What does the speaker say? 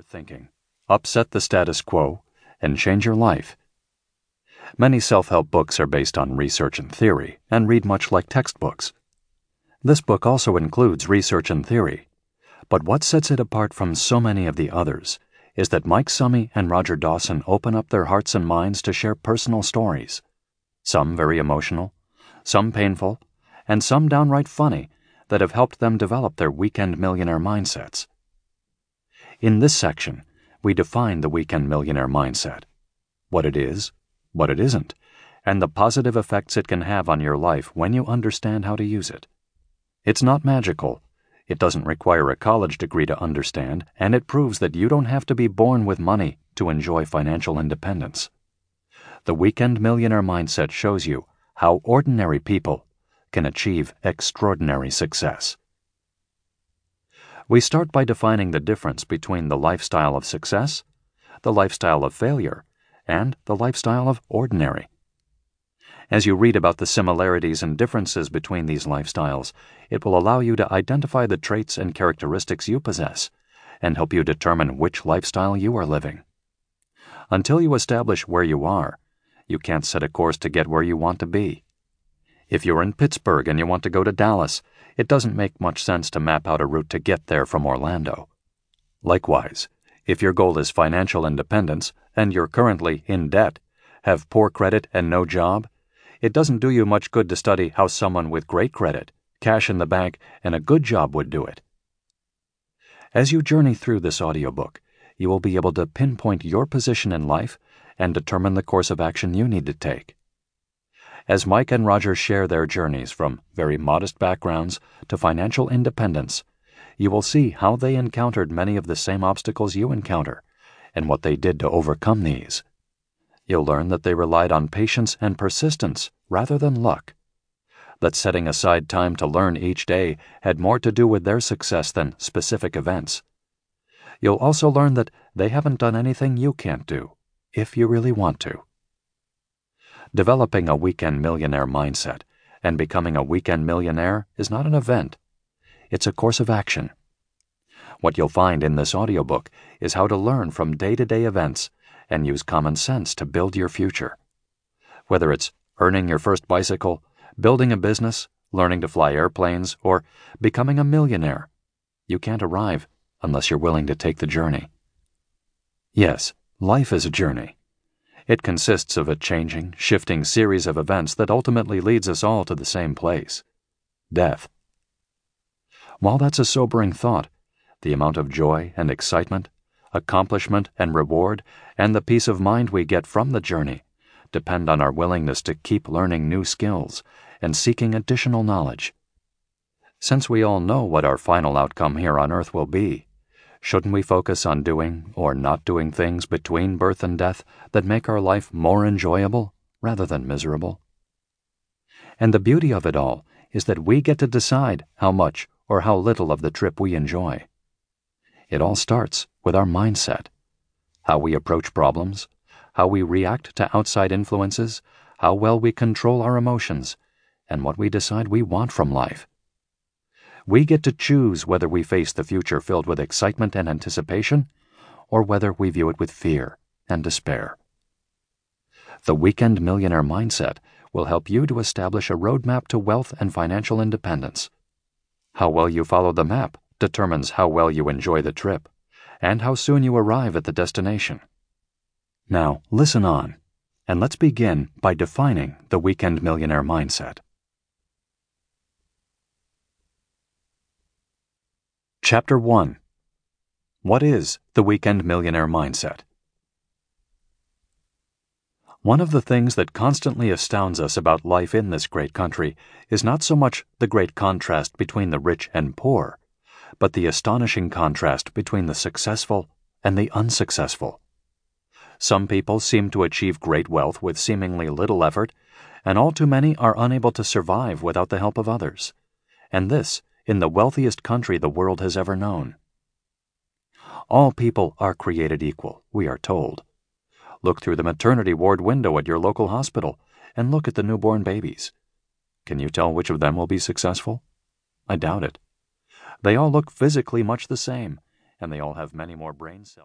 your thinking, upset the status quo, and change your life. Many self help books are based on research and theory and read much like textbooks. This book also includes research and theory, but what sets it apart from so many of the others is that Mike Summey and Roger Dawson open up their hearts and minds to share personal stories, some very emotional, some painful, and some downright funny that have helped them develop their weekend millionaire mindsets. In this section, we define the weekend millionaire mindset what it is, what it isn't, and the positive effects it can have on your life when you understand how to use it. It's not magical. It doesn't require a college degree to understand, and it proves that you don't have to be born with money to enjoy financial independence. The Weekend Millionaire Mindset shows you how ordinary people can achieve extraordinary success. We start by defining the difference between the lifestyle of success, the lifestyle of failure, and the lifestyle of ordinary. As you read about the similarities and differences between these lifestyles, it will allow you to identify the traits and characteristics you possess and help you determine which lifestyle you are living. Until you establish where you are, you can't set a course to get where you want to be. If you're in Pittsburgh and you want to go to Dallas, it doesn't make much sense to map out a route to get there from Orlando. Likewise, if your goal is financial independence and you're currently in debt, have poor credit, and no job, it doesn't do you much good to study how someone with great credit, cash in the bank, and a good job would do it. As you journey through this audiobook, you will be able to pinpoint your position in life and determine the course of action you need to take. As Mike and Roger share their journeys from very modest backgrounds to financial independence, you will see how they encountered many of the same obstacles you encounter and what they did to overcome these. You'll learn that they relied on patience and persistence rather than luck, that setting aside time to learn each day had more to do with their success than specific events. You'll also learn that they haven't done anything you can't do, if you really want to. Developing a weekend millionaire mindset and becoming a weekend millionaire is not an event, it's a course of action. What you'll find in this audiobook is how to learn from day to day events and use common sense to build your future. Whether it's earning your first bicycle, building a business, learning to fly airplanes, or becoming a millionaire, you can't arrive unless you're willing to take the journey. Yes, life is a journey it consists of a changing, shifting series of events that ultimately leads us all to the same place death. While that's a sobering thought, the amount of joy and excitement, accomplishment and reward, and the peace of mind we get from the journey depend on our willingness to keep learning new skills and seeking additional knowledge. Since we all know what our final outcome here on earth will be, Shouldn't we focus on doing or not doing things between birth and death that make our life more enjoyable rather than miserable? And the beauty of it all is that we get to decide how much or how little of the trip we enjoy. It all starts with our mindset how we approach problems, how we react to outside influences, how well we control our emotions, and what we decide we want from life. We get to choose whether we face the future filled with excitement and anticipation, or whether we view it with fear and despair. The Weekend Millionaire Mindset will help you to establish a roadmap to wealth and financial independence. How well you follow the map determines how well you enjoy the trip and how soon you arrive at the destination. Now, listen on, and let's begin by defining the Weekend Millionaire Mindset. Chapter 1 What is the Weekend Millionaire Mindset? One of the things that constantly astounds us about life in this great country is not so much the great contrast between the rich and poor, but the astonishing contrast between the successful and the unsuccessful. Some people seem to achieve great wealth with seemingly little effort, and all too many are unable to survive without the help of others. And this in the wealthiest country the world has ever known. All people are created equal, we are told. Look through the maternity ward window at your local hospital and look at the newborn babies. Can you tell which of them will be successful? I doubt it. They all look physically much the same, and they all have many more brain cells.